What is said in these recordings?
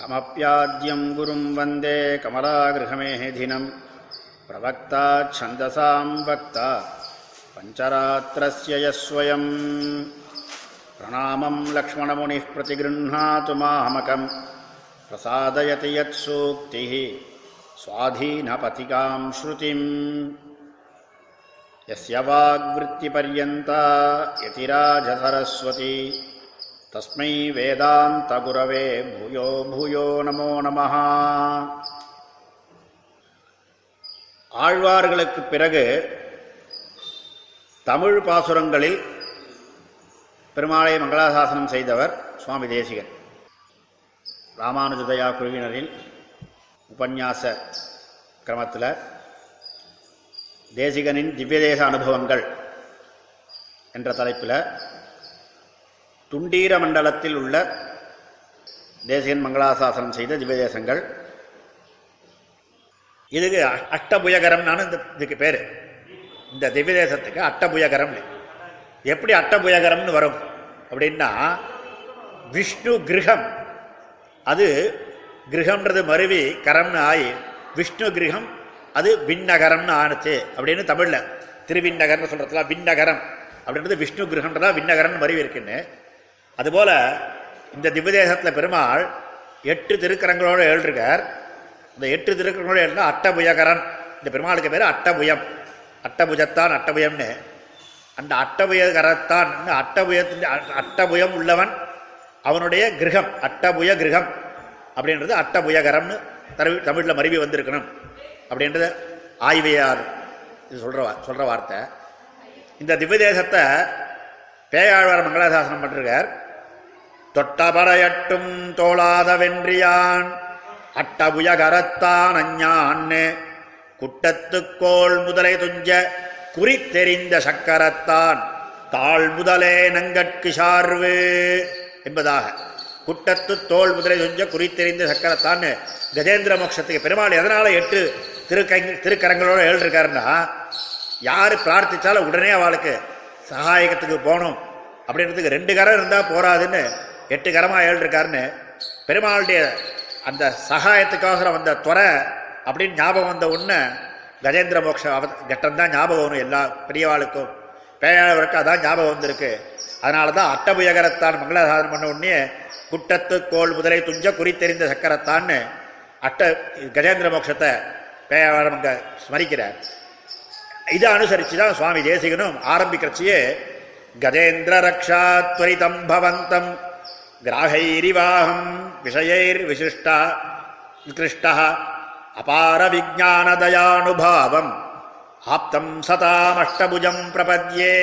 कमप्याद्यं गुरुं वन्दे कमलागृहमेधिनं प्रवक्ता छन्दसां वक्ता पञ्चरात्रस्य यः स्वयं प्रणामं लक्ष्मणमुनिः प्रतिगृह्णातु मामकं प्रसादयति यत्सूक्तिः स्वाधीनपथिकां श्रुतिम्। यस्य वाग्वृत्तिपर्यन्ता यतिराजसरस्वती तस्मै वेदान्तगुरवे भूयो भूयो நமோ நமः ஆழ்வார்களுக்கு பிறகு தமிழ் பாசுரங்களில் பெருமாளை மங்களாசாசனம் செய்தவர் சுவாமி தேசிகன் ராமானுஜதயா குழுவினரில் உபன்யாச கிரமத்தில் தேசிகனின் திவ்யதேச அனுபவங்கள் என்ற தலைப்பில் துண்டீர மண்டலத்தில் உள்ள தேசியன் மங்களாசாசனம் செய்த திவ்யதேசங்கள். இதுக்கு அ- இந்த இதுக்கு பேர். இந்த திவ்யதேசத்துக்கு அட்டபுயகரம்னு எப்படி அட்டபுயகரம்னு வரும்? அப்படின்னா விஷ்ணு கிரகம். அது கிரகம்ன்றது மருவி கரம்னு ஆகி விஷ்ணு கிரகம் அது விண்ணகரம்னு ஆணுச்சு. அப்படின்னு தமிழில் திருவிண்ணகர்னு சொல்கிறதுலாம் விண்ணகரம். அப்படின்றது விஷ்ணு கிரகம்ன்றதா விண்ணகரம்னு மருவி இருக்குன்னு. அதுபோல இந்த திவ்யதேசத்தில் பெருமாள் எட்டு திருக்கரங்களோடு எழுதிருக்கார் இந்த எட்டு திருக்கரங்களோடு எழுதினா அட்டபுயகரன். இந்த பெருமாளுக்கு பேர் அட்டபுயம். அட்டபுஜத்தான் அட்டபுயம்னு. அந்த அட்டபுயகரத்தான் அட்டபுயத்தின் அட்டபுயம் உள்ளவன் அவனுடைய கிரகம் அட்டபுய கிரகம் அப்படின்றது அட்டபுயகரம்னு தரவி தமிழில் மருவி வந்திருக்கணும் அப்படின்றது ஆய்வையார் இது சொல்கிற சொல்கிற வார்த்தை. இந்த திவ்யதேசத்தை பேயாழ்வார் மங்களாசாசனம் பண்ணிருக்கார். தொட்டபரையட்டும் தோளாத வென்றியான் அட்டபுயகரத்தான் அஞ்ஞான்னு. குட்டத்துக்கோள் முதலை துஞ்ச குறித்தெறிந்த சக்கரத்தான். தாழ் முதலே நங்கட்கு சார்வு என்பதாக. குட்டத்து தோல் முதலை துஞ்ச குறித்தெறிந்த சக்கரத்தான். கஜேந்திர மோட்சத்துக்கு பெருமாள் எதனால எட்டு திருக்கை திருக்கரங்களோட எழுதிருக்காருன்னா யார் பிரார்த்திச்சாலும் உடனே அவளுக்கு சகாயகத்துக்கு போகணும். அப்படின்றதுக்கு ரெண்டு கரம் இருந்தால் போராதுன்னு எட்டு கரமாக எழுதிருக்காருன்னு பெருமாளுடைய அந்த சகாயத்துக்கோசரம் வந்த துறை அப்படின்னு ஞாபகம் வந்த உடனே கஜேந்திர மோக்ஷ அவ கட்டம்தான் ஞாபகம் வரும் எல்லா பெரியவாளுக்கும். பேயாளவருக்கும் அதான் ஞாபகம் வந்திருக்கு. அதனால தான் அட்டபுயகரத்தான் மங்களாசாதனம் பண்ண உடனே குட்டத்து கோல் முதலை துஞ்ச குறித்தெறிந்த சக்கரத்தான்னு அட்ட கஜேந்திர மோட்சத்தை பேயாளர் அங்கே ஸ்மரிக்கிறார். இதை அனுசரித்து தான் சுவாமி தேசிகனும் ஆரம்பிக்கிறச்சியே கஜேந்திர ரக்ஷா துவரிதம் பவந்தம் கிராகைரிவாகம் விஷயைர் விசிஷ்டா விகிருஷ்டா அபார விஜானதயானுபாவம் ஆப்தம் சதாம் அஷ்டபுஜம் பிரபத்யே.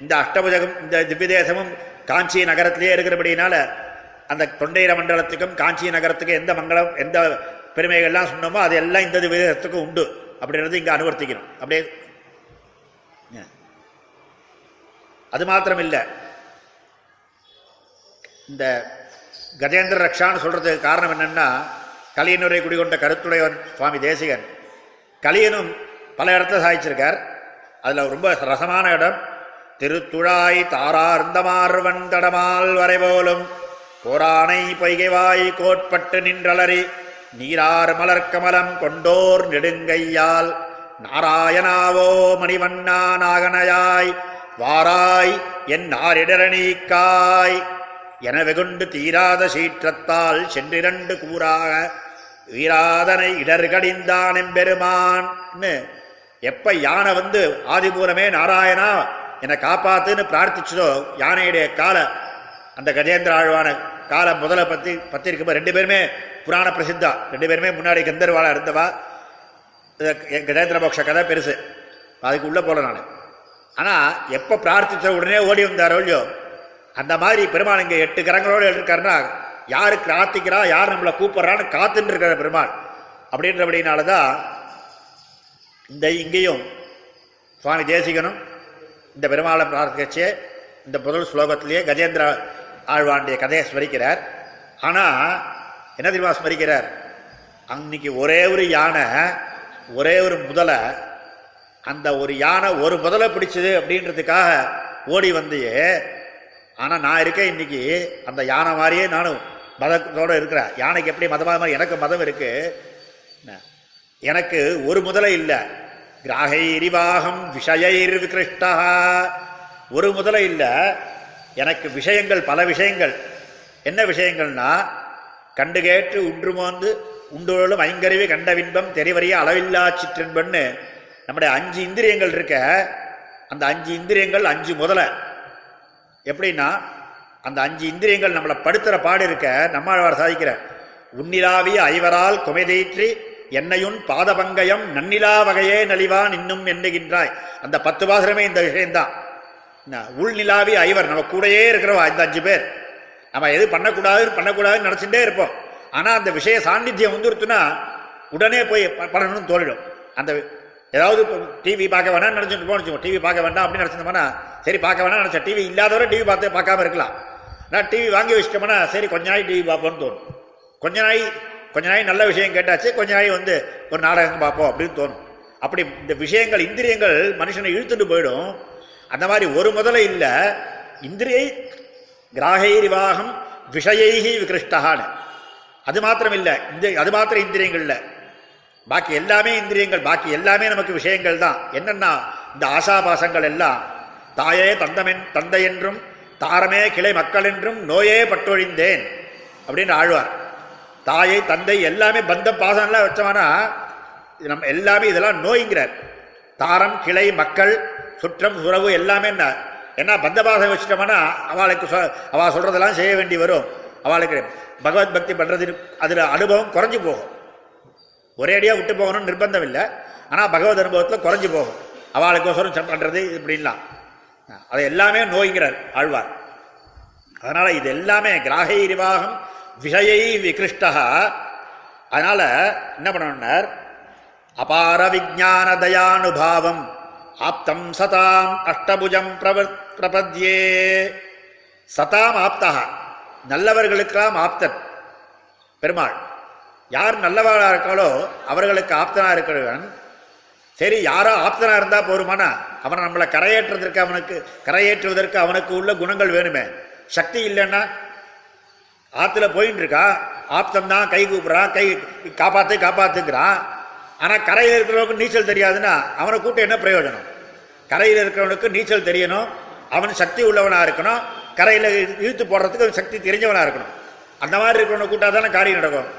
இந்த அஷ்டபுஜகம் இந்த திவ்யதேசமும் காஞ்சி நகரத்திலேயே இருக்கிறபடினால அந்த தொண்டைர மண்டலத்துக்கும் காஞ்சி நகரத்துக்கும் எந்த மங்களம் எந்த பெருமைகள்லாம் சொன்னோமோ அது எல்லாம் இந்த திவ்யதேசத்துக்கும் உண்டு அப்படின்றது இங்கே அனுவர்த்திக்கணும் அப்படியே. அது மாத்திரம் இல்லை இந்த கஜேந்திர ரக்ஷான்னு சொல்கிறதுக்கு காரணம் என்னென்னா கலியனுரை குடிகொண்ட கருத்துடையவன் சுவாமி தேசிகன். கலியனும் பல இடத்துல சாய்ச்சிருக்கார் அதில் ரொம்ப ரசமான இடம். திருத்துழாய் தாரார்ந்தமார்வன் தடமால் வரைபோலும் போலும் பொய்கைவாய் கோட்பட்டு நின்றலறி நீரார் மலர்க்கமலம் கொண்டோர் நெடுங்கையால் நாராயணாவோ மணிவண்ணா நாகனையாய் வாராய் என் நாரிடரணிக்காய். என வெகுண்டு தீராத சீற்றத்தால் சென்றிரண்டு கூறாக வீராதனை இடர்கடிந்தான் எம்பெருமான்னு எப்ப யானை வந்து ஆதிபூரமே நாராயணா என்னை காப்பாத்துன்னு பிரார்த்திச்சதோ யானையுடைய கால அந்த கஜேந்திர ஆழ்வான கால முதல்ல பத்தி பத்தி இருக்கும்போது ரெண்டு பேருமே புராண பிரசித்தா ரெண்டு பேருமே முன்னாடி கந்தர்வாளா இருந்தவா. கஜேந்திர பக்ஷ கதை பெருசு. அதுக்கு உள்ள போல நான். ஆனா எப்ப பிரார்த்திச்ச உடனே ஓடி வந்தாரோ இல்லையோ அந்த மாதிரி பெருமாள் இங்கே எட்டு கரங்களோடு இருக்காருன்னா யாரு பிரார்த்திக்கிறா யார் நம்மளை கூப்பிடுறான்னு காத்துட்டு இருக்கிற பெருமாள். அப்படின்றபடினாலதான் இந்த இங்கேயும் சுவாமி தேசிகனும் இந்த பெருமாளை பிரார்த்திச்சே இந்த முதல் ஸ்லோகத்திலேயே கஜேந்திர ஆழ்வாண்டிய கதையை ஸ்மரிக்கிறார். ஆனால் என்ன தெரியுமா ஸ்மரிக்கிறார்? அன்னைக்கு ஒரே ஒரு யானை ஒரே ஒரு முதலை அந்த ஒரு யானை ஒரு முதலை பிடிச்சது அப்படின்றதுக்காக ஓடி வந்து ஆனால் நான் இருக்கேன் இன்னைக்கு. அந்த யானை மாதிரியே நானும் மதத்தோடு இருக்கிறேன். யானைக்கு எப்படி மதமாக மாதிரி எனக்கு மதம் இருக்கு. எனக்கு ஒரு முதலை இல்லை. கிராகைரிவாகம் விஷயைர் விகிருஷ்டா. ஒரு முதலை இல்லை. எனக்கு விஷயங்கள் பல விஷயங்கள். என்ன விஷயங்கள்னா கண்டு கேட்டு உன்றுமோந்து மோந்து உண்டோளும் ஐங்கருவி கண்ட வின்பம் தெரிவறிய அளவில்லா சிற்றின்பன்னு நம்முடைய அஞ்சு இந்திரியங்கள் இருக்க. அந்த அஞ்சு இந்திரியங்கள் அஞ்சு முதலை. எப்படின்னா அந்த அஞ்சு இந்திரியங்கள் நம்மளை படுத்துற பாடு இருக்க நம்மாழ்வார் சாதிக்கிற. உன்னிலாவிய ஐவரால் குமைதீற்றி என்னையுன் பாதபங்கயம் நன்னிலா வகையே நலிவான் இன்னும் எண்ணுகின்றாய். அந்த பத்து பாசுரமே இந்த விஷயம்தான். என்ன, உள்நிலாவிய ஐவர் நம்ம கூடயே இருக்கிறவா இந்த அஞ்சு பேர். நம்ம எது பண்ணக்கூடாது பண்ணக்கூடாதுன்னு நினச்சிட்டே இருப்போம். ஆனால் அந்த விஷய சாநித்தியம் வந்துருத்துனா உடனே போய் பண்ணணும்னு தோணிடும். அந்த ஏதாவது டிவி பார்க்க வேணாம் நினச்சிட்டு போனோம் டிவி பார்க்க வேண்டாம் அப்படின்னு நினச்சிருந்தோம்னா சரி பார்க்க வேணாம் நினச்சா டிவி இல்லாதவரை டிவி பார்த்து பார்க்காம இருக்கலாம். நான் டிவி வாங்கி வச்சிட்டோம்னா சரி கொஞ்ச நாள் டிவி பார்ப்போம்னு தோணும். கொஞ்ச நாள் கொஞ்ச நாள் நல்ல விஷயம் கேட்டாச்சு கொஞ்ச நாள் வந்து ஒரு நாடகம் பார்ப்போம் அப்படின்னு தோணும். அப்படி இந்த விஷயங்கள் இந்திரியங்கள் மனுஷனை இழுத்துட்டு போயிடும். அந்த மாதிரி ஒரு முதல்ல இல்லை. இந்திரியை கிராகைரிவாகம் விஷயைகி விகிருஷ்டகான்னு அது மாத்திரம் இல்லை இந்த அது மாத்திரம் இந்திரியங்கள் இல்லை. பாக்கி எல்லாமே இந்திரியங்கள் பாக்கி எல்லாமே நமக்கு விஷயங்கள் தான் என்னென்னா இந்த ஆசாபாசங்கள் எல்லாம் தாயே தந்தமென் தந்தை என்றும் தாரமே கிளை மக்கள் என்றும் நோயே பட்டொழிந்தேன் அப்படின்னு ஆழ்வார். தாயை தந்தை எல்லாமே பந்த பாசம்லாம் வச்சோம்னா நம் நம்ம எல்லாமே இதெல்லாம் நோய்ங்கிறார். தாரம் கிளை மக்கள் சுற்றம் உறவு எல்லாமே என்ன ஏன்னா பந்த பாசம் வச்சிட்டோம்னா அவளுக்கு சொ அவள் சொல்றதெல்லாம் செய்ய வேண்டி வரும். அவளுக்கு பகவத் பக்தி பண்ணுறது அதில் அனுபவம் குறைஞ்சு போகும். ஒரே அடியாக விட்டு போகணும்னு நிர்பந்தம் இல்லை ஆனால் பகவத் அனுபவத்தில் குறைஞ்சி போகும். அவளுக்கோசரம் பண்ணுறது இப்படின்லாம். அதை எல்லாமே நோய்கிறார் ஆழ்வார். அதனால் இது எல்லாமே கிராகை நிர்வாகம் விஷயை விகிருஷ்டா. அதனால் என்ன பண்ணணும்னார்? அபார விஜான தயானுபாவம் ஆப்தம் சதாம் அஷ்டபுஜம் பிரப பிரபத்யே. சதாம் ஆப்தா. நல்லவர்களுக்கெல்லாம் ஆப்தன் பெருமாள். யார் நல்லவளா இருக்காளோ அவர்களுக்கு ஆப்தனாக இருக்கிறவன். சரி யாரோ ஆப்தனாக இருந்தால் போருமானா? அவனை நம்மளை கரையேற்றுவதற்கு அவனுக்கு கரையேற்றுவதற்கு அவனுக்கு உள்ள குணங்கள் வேணுமே. சக்தி இல்லைன்னா ஆற்றுல போயின்னு இருக்கா ஆப்தம் தான் கை கூப்பிட்றான் கை காப்பாற்றி காப்பாற்றுங்கிறான் ஆனால் கரையில் இருக்கிறவனுக்கு நீச்சல் தெரியாதுன்னா அவனை கூட்ட என்ன பிரயோஜனம்? கரையில் இருக்கிறவனுக்கு நீச்சல் தெரியணும் அவன் சக்தி உள்ளவனாக இருக்கணும் கரையில் இழுத்து போடுறதுக்கு சக்தி தெரிஞ்சவனாக இருக்கணும். அந்த மாதிரி இருக்கிறவனை கூட்டா தானே காரியம் நடக்கும்.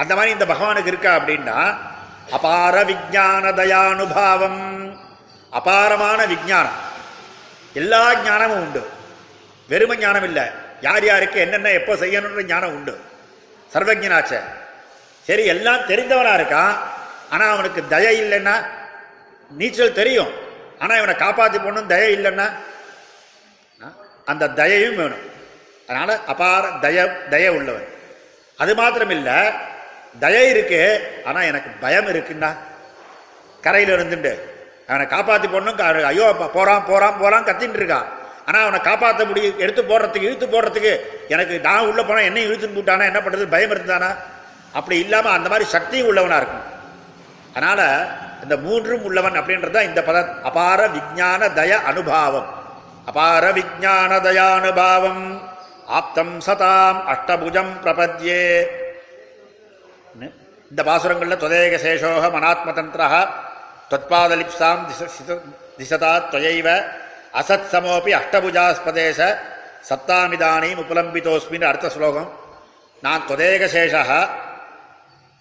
அந்த மாதிரி இந்த பகவானுக்கு இருக்கா அப்படின்னா அபார விஜான தயானுபாவம். அபாரமான விஞ்ஞானம் எல்லா ஞானமும் உண்டு. வெறும ஞானம் இல்லை. யார் யாருக்கு என்னென்ன எப்போ செய்யணுன்ற ஞானம் உண்டு. சர்வஜனாச்ச சரி எல்லாம் தெரிந்தவனாக இருக்கான். ஆனால் அவனுக்கு தயை இல்லைன்னா நீச்சல் தெரியும். ஆனால் இவனை காப்பாற்றி போகணும் தயை இல்லைன்னா அந்த தயையும் வேணும். அதனால் அபார தய தய உள்ளவன். அது மாத்திரம் இல்லை தயை இருக்கு ஆனால் எனக்கு பயம் இருக்குன்னா கரையில் இருந்துட்டு அவனை காப்பாற்றி போடணும் ஐயோ போகிறான் போறான் போகிறான் போறான் கத்தின்னு இருக்கான் ஆனால் அவனை காப்பாற்ற முடியும் எடுத்து போடுறதுக்கு இழுத்து போடுறதுக்கு எனக்கு நான் உள்ளே போனால் என்ன இழுத்துன்னு போட்டானா என்ன பண்ணுறது பயம் இருந்தானா? அப்படி இல்லாமல் அந்த மாதிரி சக்தியும் உள்ளவனாக இருக்கும் அதனால் இந்த மூன்றும் உள்ளவன் அப்படின்றது தான் இந்த பத அபார விஜான தய அனுபாவம். அபார விஜான தயானுபாவம். ஆப்தம் சதாம் அஷ்டபுஜம் பிரபத்யே. இந்த பாசுரங்களில் தொதேக சேஷோக மனாத்மதந்திரா தொத்பாதலிப்சாம் திசதா தொயைவ அசத் சமோபி அஷ்டபுஜாஸ்பதேச சத்தாமிதானீம் உபலம்பித்தோஸ்மின் அடுத்த ஸ்லோகம். நான் தொதேக சேஷா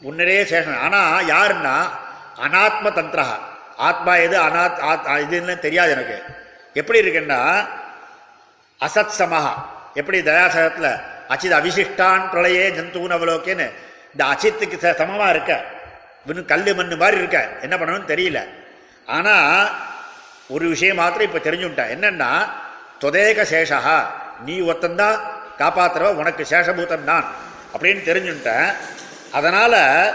உன்னிலே சேஷன். ஆனால் யாருன்னா? அனாத்ம தந்திரா ஆத்மா எது? அனாத் ஆத் இதுன்னு தெரியாது எனக்கு. எப்படி இருக்குன்னா அசத் சமஹா. எப்படி தயாசகத்தில்? அச்சித் அவிசிஷ்டான் பிரளையே ஜந்தூன் அவலோக்கேன்னு இந்த அச்சித்துக்கு ச- இருக்க. இன்னும் கல் மண்ணு மாதிரி இருக்க. என்ன பண்ணணும்னு தெரியல. ஆனால் ஒரு விஷயம் மாத்திரம் இப்போ தெரிஞ்சுட்டேன் என்னென்னா தொதேக சேஷா நீ ஒத்தந்தான் காப்பாத்துறவ உனக்கு சேஷபூதம் தான் அப்படின்னு தெரிஞ்சுட்டேன் அதனால்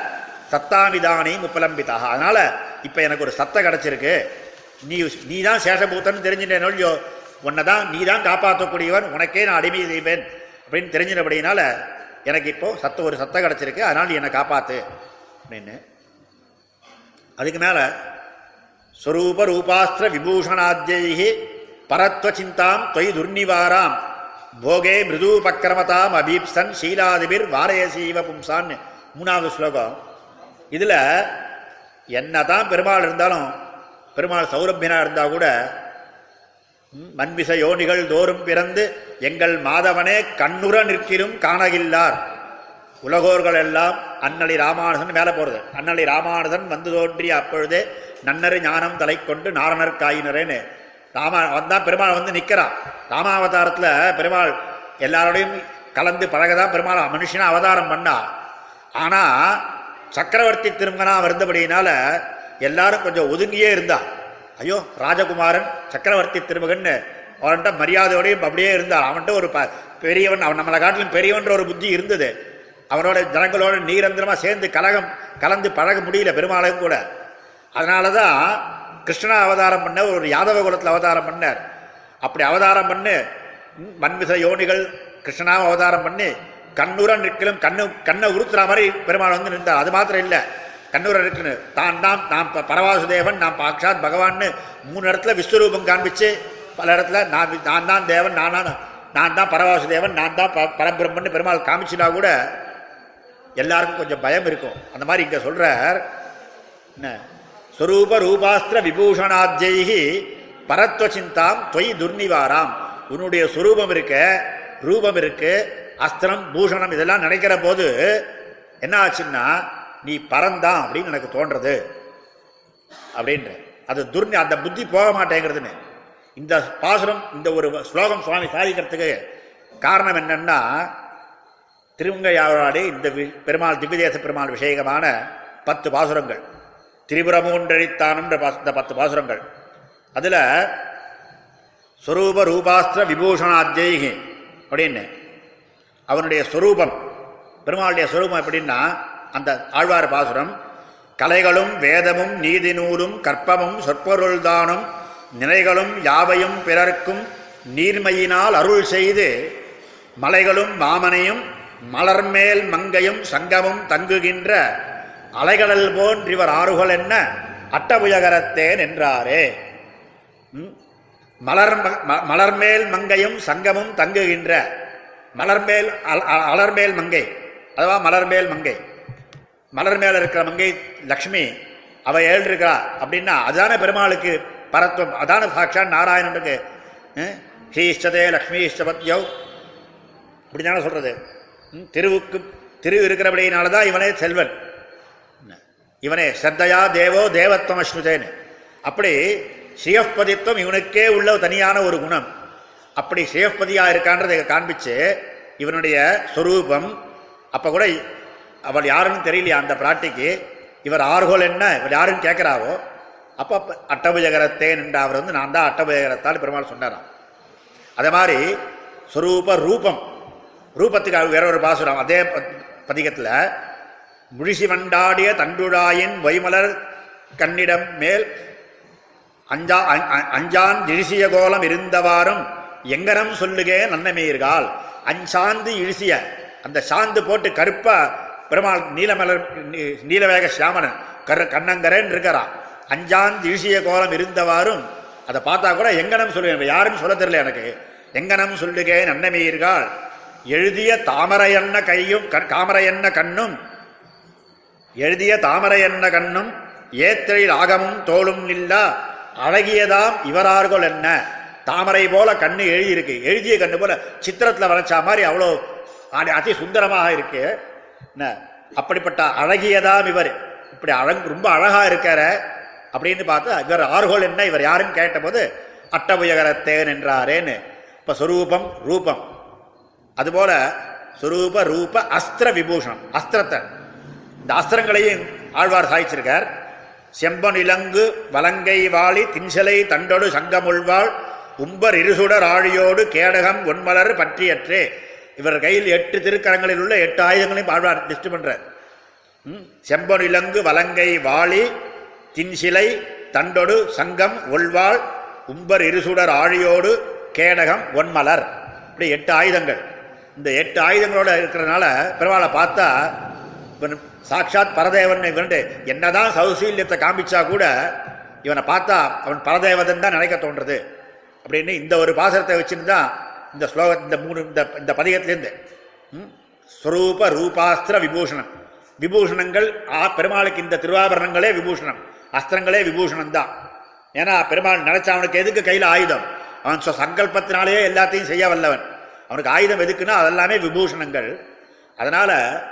சத்தாமிதானையும் உபலம்பிதா அதனால் இப்போ எனக்கு ஒரு சத்தை கிடச்சிருக்கு. நீ நீ தான் சேஷபூத்தன் தெரிஞ்சுட்டேன் ஒழியோ உன்னை தான் நீ தான் காப்பாற்றக்கூடியவன் உனக்கே நான் அடிமை செய்வேன் அப்படின்னு தெரிஞ்சினபடினால எனக்கு இப்போ சத்த ஒரு சத்தம் கிடச்சிருக்கு அதனால் என்னை காப்பாற்று அப்படின்னு. அதுக்கு மேலே ஸ்வரூப ரூபாஸ்திர விபூஷணாத்யி பரத்வ சிந்தாம் தொய் துர்நிவாராம் போகே மிருதூபக்கிரமதாம் அபீப்சன் சீலாதிபிர் வாரயசீவ பும்சான் மூணாவது ஸ்லோகம். இதுல என்னதான் பெருமாள் இருந்தாலும் பெருமாள் சௌரபியனாக இருந்தால் கூட ம், மண்விச யோனிகள் தோறும் பிறந்து எங்கள் மாதவனே கண்ணுற நிற்கிலும் காணகில்லார். உலகோர்கள் எல்லாம் அன்னளி ராமானுஜன் மேலே போறது. அன்னளி ராமானுஜன் வந்து தோன்றிய அப்பொழுதே நன்னரு ஞானம் தலை கொண்டு நாரணர் காயினரேன்னு ராமா வந்தா பெருமாள் வந்து நிற்கிறான் ராமாவதாரத்தில் பெருமாள் எல்லாரோடையும் கலந்து பழகதான் பெருமாள் மனுஷனா அவதாரம் பண்ணா. ஆனால் சக்கரவர்த்தி திருமகனா இருந்தபடியினால எல்லாரும் கொஞ்சம் ஒதுங்கியே இருந்தான் ஐயோ ராஜகுமாரன் சக்கரவர்த்தி திருமகன் அவன்கிட்ட மரியாதையோடையும் அப்படியே இருந்தான். அவன்கிட்ட ஒரு ப- பெரியவன் அவன் நம்மளை காட்டிலும் பெரியவன்ற ஒரு புத்தி இருந்தது. அவனோட ஜனங்களோட நீரந்திரமாக சேர்ந்து கலகம் கலந்து பழக முடியல பெருமாளும் கூட. அதனால தான் கிருஷ்ணா அவதாரம் பண்ண ஒரு யாதவ குலத்தில் அவதாரம் பண்ணார். அப்படி அவதாரம் பண்ணு மண்மிச யோனிகள் கிருஷ்ணாவை அவதாரம் பண்ணி கண்ணுற நிற்கலும் கண்ணு கண்ணை உறுத்துற மாதிரி பெருமாள் வந்து நின்றார். அது மாத்திரம் இல்லை. கண்ணூர் இருக்குன்னு தான் தான் நான் ப- பரவாசுதேவன் நான் பாக்ஷாத் பகவான்னு மூணு இடத்துல விஸ்வரூபம் காண்பிச்சு. பல இடத்துல நான் நான் தான் தேவன் நானான நான் தான் பரவாசுதேவன் நான் தான் ப- பரபிரம்மன்னு பெருமாள் காமிச்சினா கூட எல்லாருக்கும் கொஞ்சம் பயம் இருக்கும். அந்த மாதிரி இங்கே சொல்கிறார் என்ன? ஸ்வரூப ரூபாஸ்திர விபூஷணாத்யைகி பரத்வ சிந்தாம் தொய் துர்நிவாராம். உன்னுடைய சுரூபம் இருக்க ரூபம் இருக்கு அஸ்திரம் பூஷணம் இதெல்லாம் நினைக்கிற போது என்ன ஆச்சுன்னா நீ பரந்தான் அப்படின்னு எனக்கு தோன்றது. அப்படின்ற. அது துர்ணி அந்த புத்தி போக மாட்டேங்கிறதுன்னு. இந்த பாசுரம் இந்த ஒரு ஸ்லோகம் சுவாமி சாதிக்கிறதுக்கு காரணம் என்னன்னா திருமங்கையாவராடி இந்த வி- பெருமாள் திவ்யதேச பெருமாள் விஷயகமான பத்து பாசுரங்கள். திரிபுரமூன்றழித்தானுன்ற இந்த பத்து பாசுரங்கள். அதில் ஸ்வரூப ரூபாஸ்திர விபூஷணாத்யேகி அப்படின்னு. அவனுடைய ஸ்வரூபம் பெருமாளுடைய ஸ்வரூபம் எப்படின்னா அந்த ஆழ்வார் பாசுரம் கலைகளும் வேதமும் நீதி நூலும் கற்பமும் சொற்பொருள்தானும் நிலைகளும் யாவையும் பிறர்க்கும் நீர்மையினால் அருள் செய்து மலைகளும் மாமனையும் மலர்மேல் மங்கையும் சங்கமும் தங்குகின்ற அலைகடல் போன்றிவர் ஆறுகள் என்ன? அட்டபுயகரத்தேன் என்றாரே. மலர் ம- ம- மலர்மேல் மங்கையும் சங்கமும் தங்குகின்ற மலர்மேல் அல- அலர்மேல் மங்கை அதுவா மலர்மேல் மங்கை. மலர் மேல இருக்கிற மங்கை லக்ஷ்மி அவ ஏழு அப்படின்னா அதான பெருமாளுக்கு பரத்துவம் அதான சாட்சான் நாராயணனுக்கு அஹ், ஹீஷ்டதே லக்ஷ்மி இஷ்டபத்யௌ இப்படிதானே சொல்றது? ம், திருவுக்கு திரு இருக்கிறபடியினால தான் இவனே செல்வன். இவனே ஸ்ரத்தையா தேவோ தேவத்வம் அஸ்னுதேன்னு அப்படி ஸ்ரீயப்பதித்துவம் இவனுக்கே உள்ள தனியான ஒரு குணம். அப்படி ஸ்ரீயப்பதியா இருக்கான்றதை காண்பிச்சு இவனுடைய சொரூபம் அப்போ கூட அவள் யாருன்னு தெரியலையா அந்த பிராட்டிக்கு. இவர் ஆர்கோல் என்ன? இவர் யாருன்னு கேட்குறாவோ அப்போ அட்டபுஜகரத்தே நின்ற அவர் வந்து நான் தான் அட்டபுஜகரத்தால் பெருமாள் சொன்னாராம். அதே மாதிரி ஸ்வரூப ரூபம். ரூபத்துக்கு வேற ஒரு பாசுரம். அதே பதிகத்தில் பதிகத்துல முழிசி வண்டாடிய தண்டுழாயின் வைமலர் கண்ணிடம் மேல் அஞ்சா அ- அஞ்சான் இழிசிய கோலம் இருந்தவாறும் எங்கனம் சொல்லுகே நன்னமீர்கால் அஞ்சாந்து இழிசிய அந்த சாந்து போட்டு கருப்பா பெருமாள் நீலமலர் நீலவேக சியாமனன் கர் கண்ணங்கரேன்னு இருக்கிறான் அஞ்சாந்து இழிசிய கோலம் இருந்தவாறும் அதை பார்த்தா கூட எங்கனம் சொல்லுவேன் யாருன்னு சொல்ல தெரியல எனக்கு. எங்கனம் சொல்லுகேன் அன்னமீர்கள். எழுதிய தாமரை எண்ண கையும் க- எண்ண கண்ணும் எழுதிய தாமரை என்ன கண்ணும் ஏத்தழில் ஆகமும் தோளும் இல்லா அழகியதாம் இவரார்கள் என்ன? தாமரை போல கண்ணு எழுதியிருக்கு. எழுதிய கண்ணு போல சித்திரத்தில் வரைச்சா மாதிரி அவ்வளோ அதி- அதி சுந்தரமாக இருக்குது என்ன? அப்படிப்பட்ட அழகியதாம் இவர்? இப்படி அழங் ரொம்ப அழகா இருக்கார? அப்படின்னு பார்த்து இவர் ஆர்கோல் என்ன? இவர் யாருன்னு கேட்டபோது அட்டபுயகரத்தேன் என்றாரேன்னு. இப்போ சொரூபம் ரூபம். அதுபோல சுரூப ரூப அஸ்திர விபூஷணம் அஸ்திரத்தை. இந்த அஸ்திரங்களையும் ஆழ்வார் சாய்ச்சிருக்கார் செம்பன் இலங்கு வலங்கை வாளி தின்சலை தண்டொடு சங்கமுள்வாள் உம்பர் இருசுடர் ஆழியோடு கேடகம் ஒன்மலர் பற்றியற்றே. இவர் கையில் எட்டு திருக்கரங்களில் உள்ள எட்டு ஆயுதங்களையும் ஆழ்வார் லிஸ்ட் பண்றார். ம், இலங்கு வலங்கை வாளி தின்சிலை தண்டொடு சங்கம் ஒள்வாள் உம்பர் இருசுடர் ஆழியோடு கேடகம் ஒன்மலர். இப்படி எட்டு ஆயுதங்கள். இந்த எட்டு ஆயுதங்களோட இருக்கிறதுனால பெருமாளை பார்த்தா இவன் சாட்சாத் பரதேவன் இவன்ட்டு என்னதான் சௌசீல்யத்தை காமிச்சா கூட இவனை பார்த்தா அவன் பரதேவதன் தான் நினைக்க தோன்றது அப்படின்னு இந்த ஒரு பாசனத்தை வச்சுன்னு தான் இந்த ஸ்லோக இந்த மூணு இந்த இந்த பதிகத்திலேருந்து ம்? ஸ்வரூப ரூபாஸ்திர விபூஷணம். விபூஷணங்கள் ஆ பெருமாளுக்கு இந்த திருவாபரணங்களே விபூஷணம். அஸ்திரங்களே விபூஷணம் தான் ஏன்னா பெருமாள் நினைச்சா அவனுக்கு எதுக்கு கையில் ஆயுதம்? அவன் சொ- சங்கல்பத்தினாலேயே எல்லாத்தையும் செய்ய வல்லவன். அவனுக்கு ஆயுதம் எதுக்குன்னா அதெல்லாமே விபூஷணங்கள். அதனால்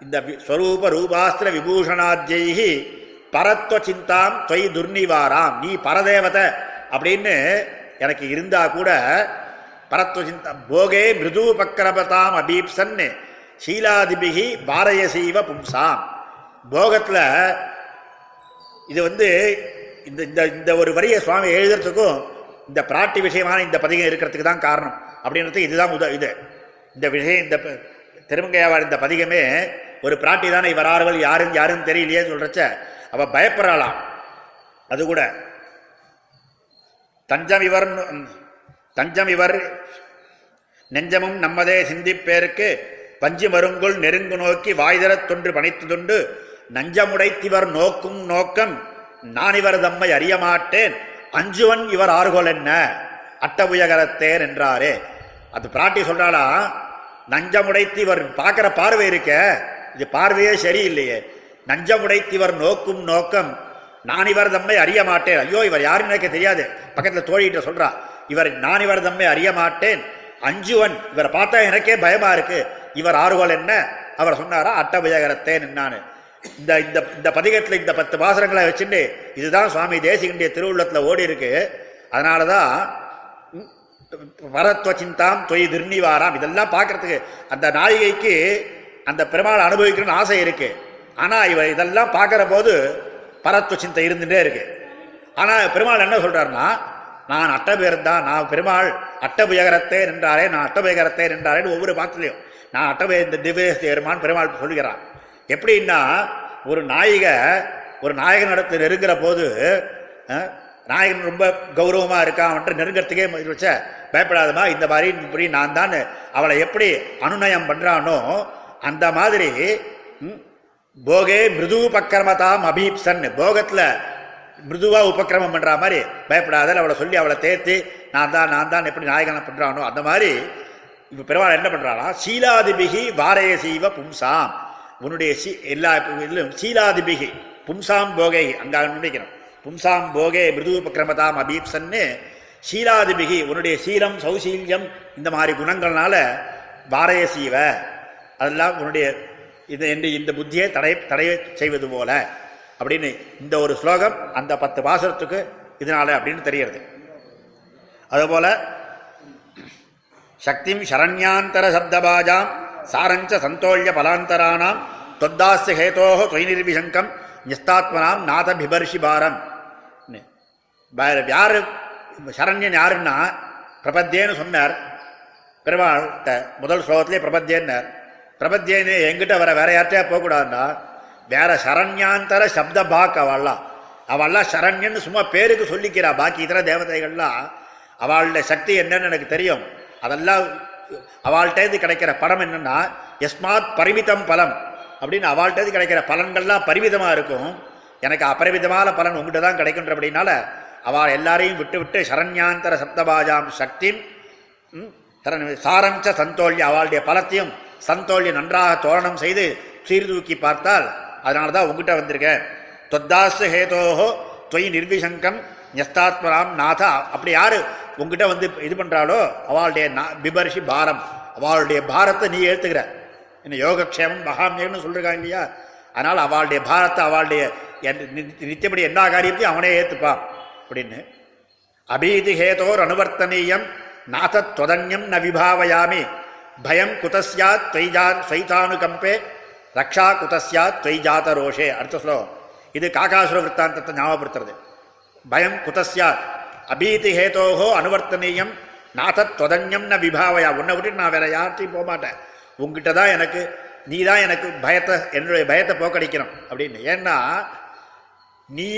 இந்த ஸ்வரூப ரூபாஸ்திர விபூஷணாத்யி பரத்துவ சிந்தாம் தொய் துர்நிவாராம். நீ பரதேவதை அப்படின்னு எனக்கு இருந்தால் கூட பரத்வசிந்த போகே மிருது பக்கரபதாம் அபீப்சன் சீலாதிபிகி பாரயசீவ பும்சாம். போகத்தில் இது வந்து இந்த இந்த இந்த ஒரு வரியை சுவாமி எழுதுறதுக்கும் இந்த பிராட்டி விஷயமான இந்த பதிகம் இருக்கிறதுக்கு தான் காரணம். அப்படின்றது இதுதான் உத இது. இந்த விஷயம் இந்த திருமங்கையாவார் இந்த பதிகமே ஒரு பிராட்டி தானே இவரார்கள் யாருன்னு யாருன்னு தெரியலையே சொல்கிறச்ச அவள் பயப்படுறாளாம் அது கூட. தஞ்சம் இவர் தஞ்சம் இவர் நெஞ்சமும் நம்மதே சிந்திப்பேருக்கு பஞ்சு மருங்குள் நெருங்கு நோக்கி வாய்தரத் தொன்று பணித்துதுண்டு. நஞ்சமுடைத்திவர் நோக்கும் நோக்கம் நான் இவர் தம்மை அறிய மாட்டேன் அஞ்சுவன் இவர் ஆறுகோல் என்ன? அட்டபுயகரத்தேன் என்றாரே. அது பிராட்டி சொல்றாளா? நஞ்சமுடைத்து இவர் பார்க்கிற பார்வை இருக்க. இது பார்வையே சரியில்லையே. நஞ்சமுடைத்திவர் நோக்கும் நோக்கம் நான் இவர் தம்மை அறிய மாட்டேன் ஐயோ இவர் யாருன்னு எனக்கு தெரியாது. பக்கத்தில் தோழிகிட்ட சொல்றா. இவர் நான் இவர் தம்மை அறிய மாட்டேன் அஞ்சுவன். இவரை பார்த்தா எனக்கே பயமா இருக்கு. இவர் ஆறுகோல் என்ன? அவர் சொன்னாரா? அட்டபயகரத்தே என்னான்னு இந்த இந்த இந்த பதிகத்துல இந்த பத்து பாசனங்களை வச்சுட்டு இதுதான் சுவாமி தேசிகண்டிய திருவுள்ளத்துல ஓடி இருக்கு. அதனாலதான் வரத்துவ சிந்தாம் தொய் திருநிவாராம். இதெல்லாம் பார்க்கறதுக்கு அந்த நாயிகைக்கு அந்த பெருமாள் அனுபவிக்கணும்னு ஆசை இருக்கு. ஆனா இவர் இதெல்லாம் பார்க்கிற போது பரத்வ சிந்தை இருந்துட்டே இருக்கு. ஆனா பெருமாள் என்ன சொல்றாருன்னா நான் அட்டபேர் தான் நான் பெருமாள் அட்டபுயகரத்தே நின்றாரே நான் அட்டபுயகரத்தே நின்றாரேன்னு ஒவ்வொரு பாத்திலையும் நான் அட்டபய இந்த திவ்ய பெருமாள் சொல்கிறான் எப்படின்னா ஒரு நாயகை ஒரு நாயகன் இடத்துல நெருங்குற போது நாயகன் ரொம்ப கௌரவமாக இருக்கான் அவன்ட்டு நெருங்கிறதுக்கே வச்ச பயப்படாதமா இந்த மாதிரி இப்படி நான் தான் அவளை எப்படி அனுநயம் பண்ணுறானோ அந்த மாதிரி போகே மிருது உபக்கிரமதாம் அபீப்சன். போகத்தில் மிருதுவா உபக்கிரமம் பண்ற மாதிரி பயப்படாத அவளை சொல்லி அவளை தேர்த்து நான் தான் நான் தான் எப்படி நாயகனை பண்றானோ அந்த மாதிரி இப்போ பெருமாள் என்ன பண்றானா சீலாதிபிகி வாரய சீவ பும்சாம். உன்னுடைய சீ எல்லா இதிலும் சீலாதிபிகி பும்சாம் போகை அங்க நினைக்கிறோம் பும்சாம் போகே மிருது உபக்கிரமதாம் அபீப்சன்னு சீலாதிபிகி உன்னுடைய சீலம் சௌசீல்யம் இந்த மாதிரி குணங்கள்னால வாரய சீவ அதெல்லாம் உன்னுடைய இது என்று இந்த புத்தியை தடை தடை செய்வது போல. அப்படின்னு இந்த ஒரு ஸ்லோகம் அந்த பத்து பாசுரத்துக்கு இதனால அப்படின்னு தெரிகிறது. அதுபோல சக்திம் சரண்யாந்தர சப்தபாஜாம் சாரஞ்ச சந்தோல்ய பலாந்தராணாம் தொத்தாஸ்ய ஹேதோ தொய்நிர்விசங்கம் நிஸ்தாத்மனாம் நாத பிபர்ஷி பாரம் யார் சரண்யன் யாருன்னா பிரபத்தியேன்னு சொன்னார். பெருமாள்கிட்ட முதல் ஸ்லோகத்திலே பிரபத்தியன்னார் பிரபத்தியன்னு எங்கிட்ட வர வேற யார்கிட்டயா போகக்கூடாதுன்னா வேற சரண்யாந்தர சப்த பாக் அவள்லாம் அவள்லாம் சரண்யன்னு சும்மா பேருக்கு சொல்லிக்கிறா. பாக்கி இதர தேவதைகள்லாம் அவளுடைய சக்தி என்னன்னு எனக்கு தெரியும். அதெல்லாம் அவள்கிட்டேருந்து கிடைக்கிற படம் என்னன்னா எஸ்மாத் பரிமிதம் பலம் அப்படின்னு அவள்கிட்டேருந்து கிடைக்கிற பலன்கள்லாம் பரிமிதமாக இருக்கும். எனக்கு அபரிமிதமான பலன் உங்கள்கிட்ட தான் கிடைக்கின்ற அப்படின்னால அவள் எல்லாரையும் விட்டு விட்டு சரண்யாந்தர சப்தபாஜாம் சக்தி சாரம்ச சந்தோல்ய அவளுடைய பலத்தையும் சந்தோல்ய நன்றாக தோரணம் செய்து சீர்தூக்கி பார்த்தால் அதனால தான் உங்ககிட்ட வந்திருக்கேன். தொத்தாசு ஹேதோஹோ தொய் நிர்விசங்கம் ஞஸ்தாத்மராம் நாதா. அப்படி யாரு உங்ககிட்ட வந்து இது பண்ணுறாளோ அவளுடைய நா- பிபர்ஷி பாரம். அவளுடைய பாரத்தை நீ ஏத்துக்கிற. என்ன யோகக்ஷேமம் மகாமியம்னு சொல்றாங்க இல்லையா? அதனால் அவளுடைய பாரத்தை அவளுடைய நி- நித்தியப்படி எல்லா காரியத்தையும் அவனே ஏற்றுப்பான் அப்படின்னு. அபீதி ஹேதோர் அனுவர்த்தனீயம் நாதத்வதன்யம் ந விபாவயாமி. பயம் குதஸ்யாத் துவைஜா ஸ்வைதானுகம்பே ரக்ஷா குதஸ்யாத் துவைஜாத ரோஷே அடுத்த ஸ்லோகம் இது காகாசுர விற்த்தாந்தத்தை ஞாபகப்படுத்துறது பயம் குதஸ்யா அபீதி ஹேதோகோ அனுவர்த்தனீயம் நாதத்வதன்யம் ந விபாவயா உன்னை விட்டு நான் வேற யார்ட்டையும் போகமாட்டேன்। உங்ககிட்ட தான் எனக்கு நீ தான் எனக்கு பயத்தை என்னுடைய பயத்தை போக்கடிக்கணும் அப்படின்னு. ஏன்னா நீ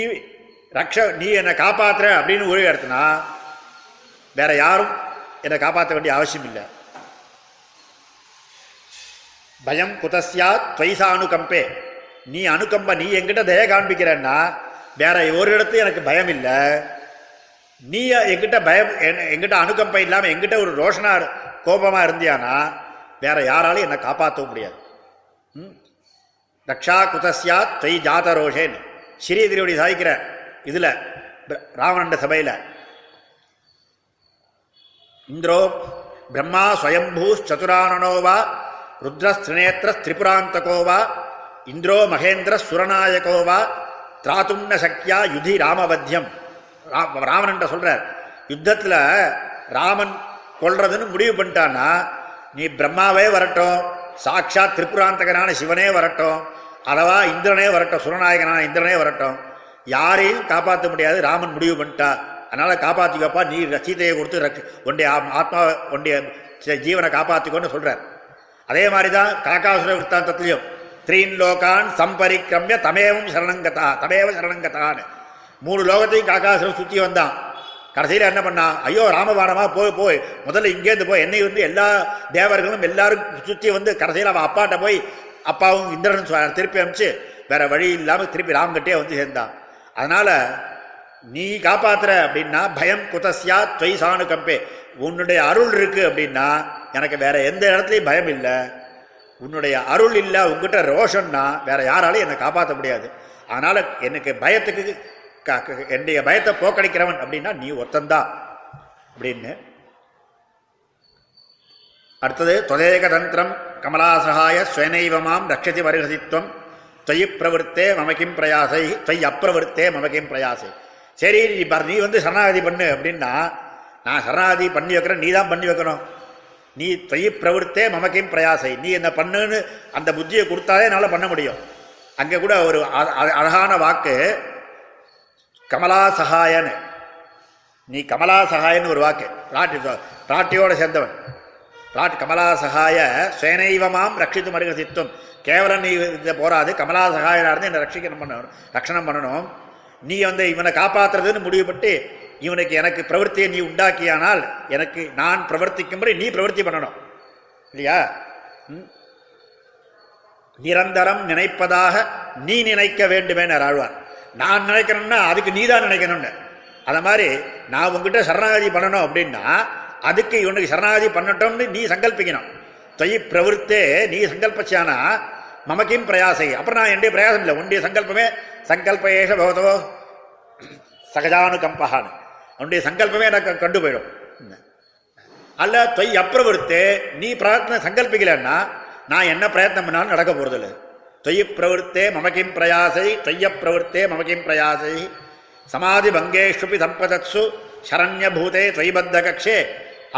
ரக்ஷ நீ என்னை காப்பாற்றுற அப்படின்னு உறுதி எடுத்தனா வேற யாரும் என்னை காப்பாற்ற வேண்டிய அவசியம் இல்லை பயம் குதஸ்யா துவைசா அனுகம்பே. நீ அனுகம்ப நீ எங்கிட்ட தய காண்பிக்கிறன்னா வேற ஒரு இடத்து எனக்கு பயம் இல்லை. நீ என்கிட்ட பயம் எங்கிட்ட என்கிட்ட அனுகம்பம் எங்கிட்ட ஒரு ரோஷனா கோபமாக இருந்தியானா வேற யாராலையும் என்னை காப்பாற்றவும் முடியாது. ம்? ரக்ஷா குதஸ்யா தொய் ஜாத ரோஷேன். ஸ்ரீதிரியோடி சாதிக்கிற இதில் ராவணண்ட சபையில். இந்திரோ பிரம்மா ஸ்வயம்பூ சதுரானனோவா வா வா இந்திரோ மகேந்திர சுரநாயகோ வா திராத்தும்ன யுதி ராமவத்தியம் ரா- சொல்றார் யுத்தத்தில் ராமன் கொள்றதுன்னு முடிவு பண்ணிட்டான்னா நீ பிரம்மாவே வரட்டும் சாட்சா திரிபுராந்தகனான சிவனே வரட்டும் அளவா இந்திரனே வரட்டும் சுரநாயகனான இந்திரனே வரட்டும். யாரையும் காப்பாற்ற முடியாது ராமன் முடிவு பண்ணிட்டா. அதனால காப்பாற்றிக்கப்பா நீ சீதையை கொடுத்து ரட்ச- உன்னுடைய ஆத்மா ஒன்றைய ஜீவனை காப்பாற்றிக்கோன்னு சொல்கிறார் அதே மாதிரி தான் காக்காசுர விற்த்தாந்தத்திலையும் த்ரீன் லோகான் சம்பரிக்கிரமிய தமேவம் சரணங்கதா தமேவ சரணங்கதான்னு. மூணு லோகத்தையும் காக்காசுரம் சுற்றி வந்தான். கடைசியில் என்ன பண்ணான் ஐயோ ராமபாணமாக போய் போய் முதல்ல இங்கேருந்து போய் என்னை வந்து எல்லா தேவர்களும் எல்லாரும் சுற்றி வந்து கடைசியில் அவன் அப்பாட்ட போய் அப்பாவும் இந்திரன் திருப்பி அனுப்பிச்சு வேற வழி இல்லாமல் திருப்பி ராம்கிட்டே வந்து சேர்ந்தான். அதனால் நீ காப்பாத்துற அப்படின்னா பயம் குதஸ்யா துவைசானு சாணு கம்பே. உன்னுடைய அருள் இருக்கு அப்படின்னா எனக்கு வேற எந்த இடத்துலையும் பயம் இல்லை. உன்னுடைய அருள் இல்லை உங்ககிட்ட ரோஷன்னா வேற யாராலையும் என்னை காப்பாற்ற முடியாது. அதனால எனக்கு பயத்துக்கு என்னுடைய பயத்தை போக்கடிக்கிறவன் அப்படின்னா நீ ஒத்தந்தா அப்படின்னு. அடுத்தது தொதேக தந்திரம் கமலாசகாய ஸ்வனைவமாம் ரட்சதி வருகசித்வம் தொய் பிரவருத்தே மமக்கிம் பிரயாசை தொய் அப்பிரவருத்தே மமக்கிம் பிரயாசை. சரி நீ நீ வந்து சரணாகதி பண்ணு அப்படின்னா நான் சரணாகதி பண்ணி வைக்கிறேன் நீ தான் பண்ணி வைக்கணும். நீ தொய் பிரவருத்தே மமக்கையும் பிரயாசை. நீ என்ன பண்ணுன்னு அந்த புத்தியை கொடுத்தாலே என்னால் பண்ண முடியும். அங்கே கூட ஒரு அ- அழகான வாக்கு. கமலா சகாயன்னு. நீ கமலா சகாயன்னு ஒரு வாக்கு. ராட்டி ராட்டியோட சேர்ந்தவன். ராட் கமலா சகாய சேனைவமாம் ரட்சித்து மருகசித்தும் கேவலம் நீ இதை போராது கமலா சகாயனாக இருந்து என்னை ரட்சிக்கணும் பண்ணணும். ரட்சணம் பண்ணணும். நீ வந்து இவனை காப்பாத்துறதுன்னு முடிவுபட்டு இவனுக்கு எனக்கு பிரவൃத்தியை நீ உண்டாக்கியானால் எனக்கு நான் பிரவர்த்திக்கும்படி நீ பிரவர்த்தி பண்ணணும். இல்லையா? நிரந்தரம் நினைப்பதாக நீ நினைக்க வேண்டுமே ஆழ்வார். நான் நினைக்கணும்னா அதுக்கு நீ தான் நினைக்கணும்னு. அதை மாதிரி நான் உங்ககிட்ட சரணாகதி பண்ணணும் அப்படின்னா அதுக்கு இவனுக்கு சரணாகதி பண்ணட்டும்னு நீ சங்கல்பிக்கணும். தொய் பிரவருத்தே நீ சங்கல்பிச்சானா மமக்கிம் பிரயாசை. அப்புறம் நான் என்னுடைய பிரயாசம் இல்லை. உன்னுடைய சங்கல்பமே சங்கல்பேஷ பகவதோ சகஜானுகம்பகான்னு அவனுடைய சங்கல்பமே எனக்கு கண்டு போயிடும். அல்ல தொய் அப்பிரவருத்தே நீ பிரார்த்தனை சங்கல்பிக்கலன்னா நான் என்ன பிரயத்னம் பண்ணாலும் நடக்க போறதில்லை. தொய் பிரவருத்தே மமக்கிம் பிரயாசை தொய்ய பிரவருத்தே மமக்கிம் பிரயாசை. சமாதி பங்கேஷுபி சம்பதத்சு சரண்யபூதே தொய்பத்த கக்ஷே.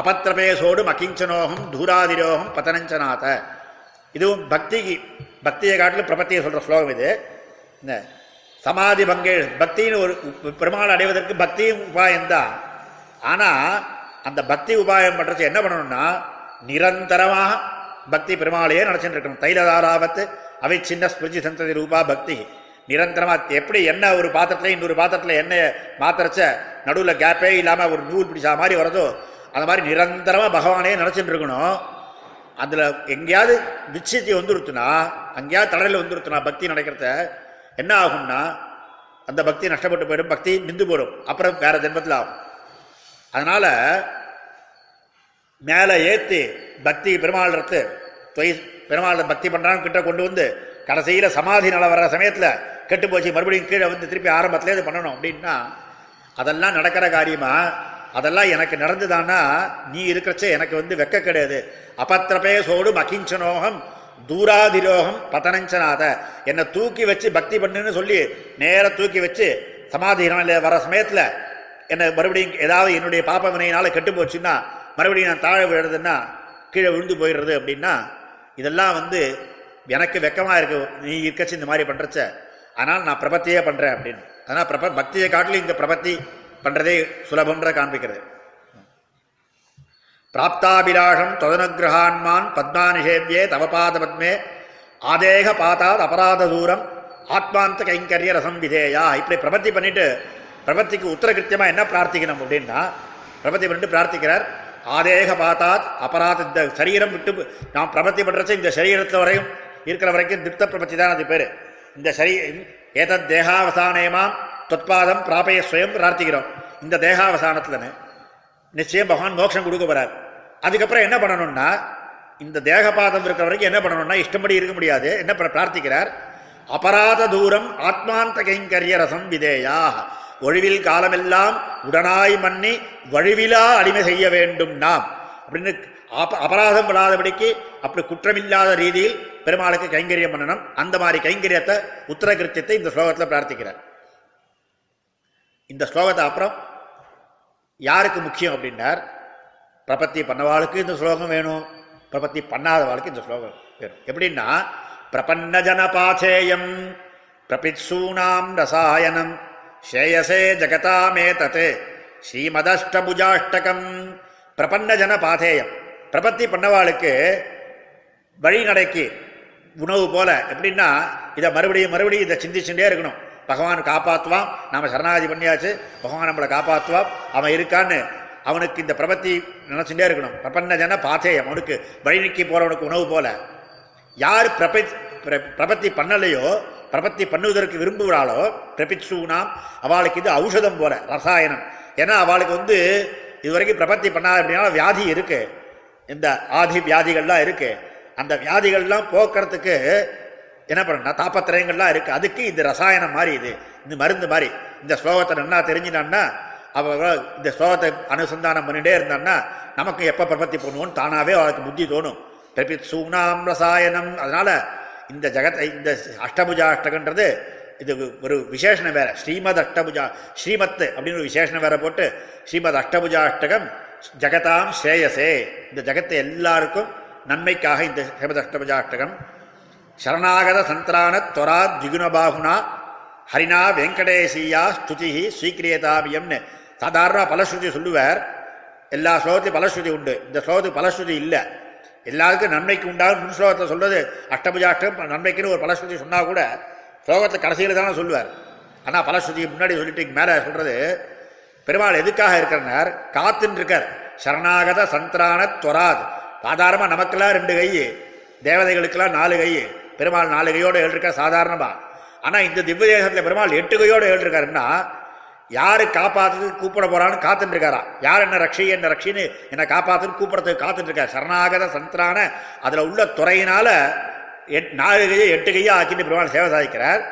அபத்திரபேசோடு மகிஞ்சனோகம் தூராதிரோகம் பதனஞ்சநாத. இதுவும் பக்திக்கு பக்தியை காட்டிலும் பிரபத்தியை சொல்ற ஸ்லோகம் இது. இந்த சமாதி பங்கே பக்தின்னு ஒரு பெருமாள் அடைவதற்கு பக்தியும் உபாயம்தான் ஆனால் அந்த பக்தி உபாயம் பண்ணுறது என்ன பண்ணணும்னா நிரந்தரமாக பக்தி பெருமாளையே நடச்சுட்டு இருக்கணும் தைலதாராபத்து அவை சின்ன ஸ்மிருதி சந்ததி ரூபா பக்தி. நிரந்தரமாக எப்படி என்ன ஒரு பாத்திரத்தில் இன்னொரு பாத்திரத்தில் என்ன மாத்திரச்ச நடுவில் கேப்பே இல்லாமல் ஒரு நூல் பிடிச்சா மாதிரி வரதோ அந்த மாதிரி நிரந்தரமாக பகவானே நினச்சிட்டு இருக்கணும் அதில் எங்கேயாவது விச்சித்தி வந்துருத்துனா அங்கேயாவது தடலில் வந்துருத்துனா பக்தி நடக்கிறத என்ன ஆகும்னா அந்த பக்தி நஷ்டப்பட்டு போயிடும் பக்தி நின்று போயிடும். அப்புறம் வேற ஜென்மத்தில் ஆகும் அதனால மேலே ஏற்றி பக்தி பெருமாள் எடுத்து தொய் பெருமாள் பக்தி பண்ணுறான்னு கிட்ட கொண்டு வந்து கடைசியில் சமாதி நல வர்ற சமயத்தில் கெட்டு போச்சு மறுபடியும் கீழே வந்து திருப்பி ஆரம்பத்தில் இது பண்ணணும் அப்படின்னா அதெல்லாம் நடக்கிற காரியமா அதெல்லாம் எனக்கு நடந்துதானா நீ இருக்கிறச்சே எனக்கு வந்து வெக்க கிடையாது. அபத்திரபேசோடு மகிஞ்சனோகம் தூராதிரோகம் பதனஞ்சநாத என்னை தூக்கி வச்சு பக்தி பண்ணுன்னு சொல்லி நேர தூக்கி வச்சு சமாதி வர சமயத்தில் என்னை மறுபடியும் ஏதாவது என்னுடைய பாப்ப வினையினால கெட்டு போச்சுன்னா மறுபடியும் நான் தாழ விழுறதுன்னா கீழே விழுந்து போயிடுறது அப்படின்னா இதெல்லாம் வந்து எனக்கு வெக்கமாக இருக்கு. நீ இருக்கச்சு இந்த மாதிரி பண்ணுறச்ச ஆனால் நான் பிரபத்தியே பண்ணுறேன் அப்படின்னு. அதனால் பிரப பக்தியை காட்டிலும் இந்த பிரபத்தி பண்ணுறதே சுலபம்ன்ற காண்பிக்கிறது. பிராப்தாபிலாஷம் தொதனுகிரகான்மான் பத்மானிஷேவியே தவபாதபத்மே ஆதேக பாத்தாத் அபராத தூரம் ஆத்மாந்த கைங்கரிய ரசம் விதேயா. இப்படி பிரபத்தி பண்ணிட்டு பிரபத்திக்கு உத்தரகிருத்தியமாக என்ன பிரார்த்திக்கணும் அப்படின்னா பிரபத்தி பண்ணிட்டு பிரார்த்திக்கிறார் ஆதேக பாத்தாத் அபராத இந்த சரீரம் விட்டு நாம் பிரபத்தி பண்ணுறது இந்த சரீரத்தில் வரையும் இருக்கிற வரைக்கும் திருப்த பிரபத்தி தான் அது பேர். இந்த சரீ ஏதத் தேகாவசானயமாம் தொத்பாதம் பிராபய சுயம் பிரார்த்திக்கிறோம். இந்த தேகாவசானத்துலன்னு நிச்சயம் பகவான் மோட்சம் கொடுக்க போகிறார் அதுக்கப்புறம் என்ன பண்ணணும்னா இந்த தேகபாதம் இருக்கிற வரைக்கும் என்ன பண்ணணும்னா இஷ்டப்படி இருக்க முடியாது. என்ன பண்ண பிரார்த்திக்கிறார்? அபராத தூரம் ஆத்மாந்த கைங்கரிய ரசம் விதேயா ஒழிவில் காலமெல்லாம் உடனாய் மன்னி வழுவிலா அடிமை செய்ய வேண்டும் நாம். அப்படின்னு அபராதம் விடாதபடிக்கு அப்படி குற்றமில்லாத ரீதியில் பெருமாளுக்கு கைங்கரியம் பண்ணணும். அந்த மாதிரி கைங்கரியத்தை உத்தரகிருத்தியத்தை இந்த ஸ்லோகத்தில் பிரார்த்திக்கிறார். இந்த ஸ்லோகத்தை அப்புறம் யாருக்கு முக்கியம் அப்படின்னார் பிரபத்தி பண்ணவாளுக்கு இந்த ஸ்லோகம் வேணும். பிரபத்தி பண்ணாதவாளுக்கு இந்த ஸ்லோகம் வேணும். எப்படின்னா பிரபன்ன ஜனபாச்சேயம் பிரபித்சூனாம் ரசாயனம் ஸ்ரேயசே ஜகதாமே தத் ஸ்ரீமதஷ்டபுஜாஷ்டகம் பிரபன்ன ஜன பாதேயம் பிரபத்தி பண்ணவாளுக்கு வழிநடைக்கு உணவு போல எப்படின்னா இதை மறுபடியும் மறுபடியும் இதை சிந்திச்சுட்டே இருக்கணும். பகவான் காப்பாற்றுவான் நாம் சரணாதி பண்ணியாச்சு பகவான் நம்மளை காப்பாற்றுவான் அவன் இருக்கான்னு அவனுக்கு இந்த பிரபத்தி நினச்சுட்டே இருக்கணும். பிரபன்ன ஜன பாத்தேயம். அவனுக்கு வழிநீக்கி போகிறவனுக்கு உணவு போல. யார் பிரபத் பிர- பிரபத்தி பண்ணலையோ பிரபத்தி பண்ணுவதற்கு விரும்புகிறாளோ பிரபிட்சூனாம் அவளுக்கு இது ஔஷதம் போல ரசாயனம். ஏன்னா அவளுக்கு வந்து இதுவரைக்கும் பிரபத்தி பண்ணாத அப்படின்னா வியாதி இருக்கு. இந்த ஆதி வியாதிகள்லாம் இருக்கு. அந்த வியாதிகள்லாம் போக்குறதுக்கு என்ன பண்ணா தாப்பத்திரயங்கள்லாம் இருக்கு. அதுக்கு இது ரசாயனம் மாதிரி இது. இந்த மருந்து மாதிரி. இந்த ஸ்லோகத்தை நல்லா தெரிஞ்சினான்னா அவ இந்த ஸ்லோகத்தை அனுசந்தானம் பண்ணிட்டே இருந்தான்னா நமக்கு எப்போ பிரபத்தி பண்ணுவோன்னு தானாகவே அவளுக்கு புத்தி தோணும். பிரபித் சூனாம் ரசாயனம். அதனால் இந்த ஜெகத்தை இந்த அஷ்டபுஜா அஷ்டகன்றது இது ஒரு விசேஷணம் வேற. ஸ்ரீமத் அஷ்டபுஜா ஸ்ரீமத் அப்படின்னு ஒரு விசேஷணம் வேற போட்டு ஸ்ரீமத் அஷ்டபுஜா அஷ்டகம் ஜெகதாம் ஸ்ரேயசே. இந்த ஜெகத்தை எல்லாருக்கும் நன்மைக்காக இந்த ஸ்ரீமத் அஷ்டபுஜா அஷ்டகம். சரணாகத சந்திரான தொரா திகுணபாகுனா ஹரினா வெங்கடேசியா ஸ்துதி ஸ்வீக்கிரியதாமியம்னு சாதாரண பலஸ்ருதி சொல்லுவார். எல்லா ஸ்லோகத்தையும் பலஸ்ருதி உண்டு. இந்த ஸ்லோகத்துக்கு பலஸ்ருதி இல்லை. எல்லாருக்கும் நன்மைக்கு உண்டாகும் முன் ஸ்லோகத்தை சொல்றது அஷ்டபுஜாஷ்டம் நன்மைக்குன்னு ஒரு பலஸ்ருதி சொன்னா கூட ஸ்லோகத்தை கடைசியில் தானே சொல்லுவார். ஆனால் பலஸ்ருதிக்கு முன்னாடி சொல்லிட்டு மேலே சொல்றது பெருமாள் எதுக்காக இருக்கிறனார் காத்துன்னு இருக்கார் சரணாகத சந்திரான துவராத். சாதாரணமாக நமக்கெல்லாம் ரெண்டு கை தேவதைகளுக்கெல்லாம் நாலு கை. பெருமாள் நாலு கையோடு எழுதிருக்கார் சாதாரணமாக ஆனால் இந்த திவ்ய தேசத்தில் பெருமாள் எட்டு கையோடு எழுதிருக்காருன்னா யாரு காப்பாத்துறதுக்கு கூப்பிட போறான்னு காத்துட்டு இருக்காரா யார் என்ன ரக்ஷி என்ன ரக்ஷின்னு என்னை காப்பாத்துன்னு கூப்பிடறதுக்கு காத்துட்டு இருக்கார் சரணாகத சந்திரான அதுல உள்ள துறையினால எட் நாலு கையை எட்டு கையா ஆக்கிட்டு பெருமாள் சேவை சாதிக்கிறார்.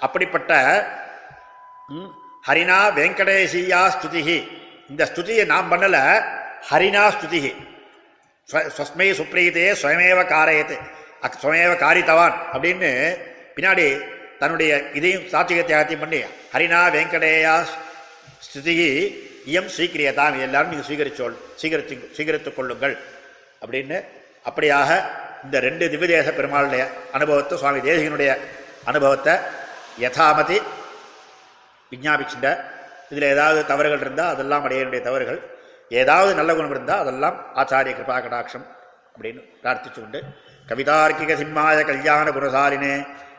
அப்படிப்பட்ட ம், ஹரினா வெங்கடேசியா ஸ்துதிகி இந்த ஸ்துதியை நாம் பண்ணல. ஹரினா ஸ்துதிகி ஸ்வஸ்மை சுப்ரீதே ஸ்வயமேவ காரயத்து அக் ஸ்வயமேவ காரித்தவான் அப்படின்னு பின்னாடி தன்னுடைய இதையும் சாட்சிக தியாகத்தையும் பண்ணி ஹரினா வெங்கடேயா ஸ்துதிகி இயம் சீக்கிரியதாம் எல்லாரும் நீங்கள் சீகரிச்சோள் சீகரித்து சீகரித்து கொள்ளுங்கள். அப்படின்னு அப்படியாக இந்த ரெண்டு திவ்யதேச பெருமாளுடைய அனுபவத்தை சுவாமி தேசிகனுடைய அனுபவத்தை யதாமதி விஞ்ஞாபிச்சுட்ட. இதில் ஏதாவது தவறுகள் இருந்தால் அதெல்லாம் அடையனுடைய தவறுகள். ஏதாவது நல்ல குணம் இருந்தால் அதெல்லாம் ஆச்சாரிய கிருபா கடாட்சம் அப்படின்னு பிரார்த்திச்சு கொண்டு கவிதார்க்கிக சிம்மாய கல்யாண குணசாலினே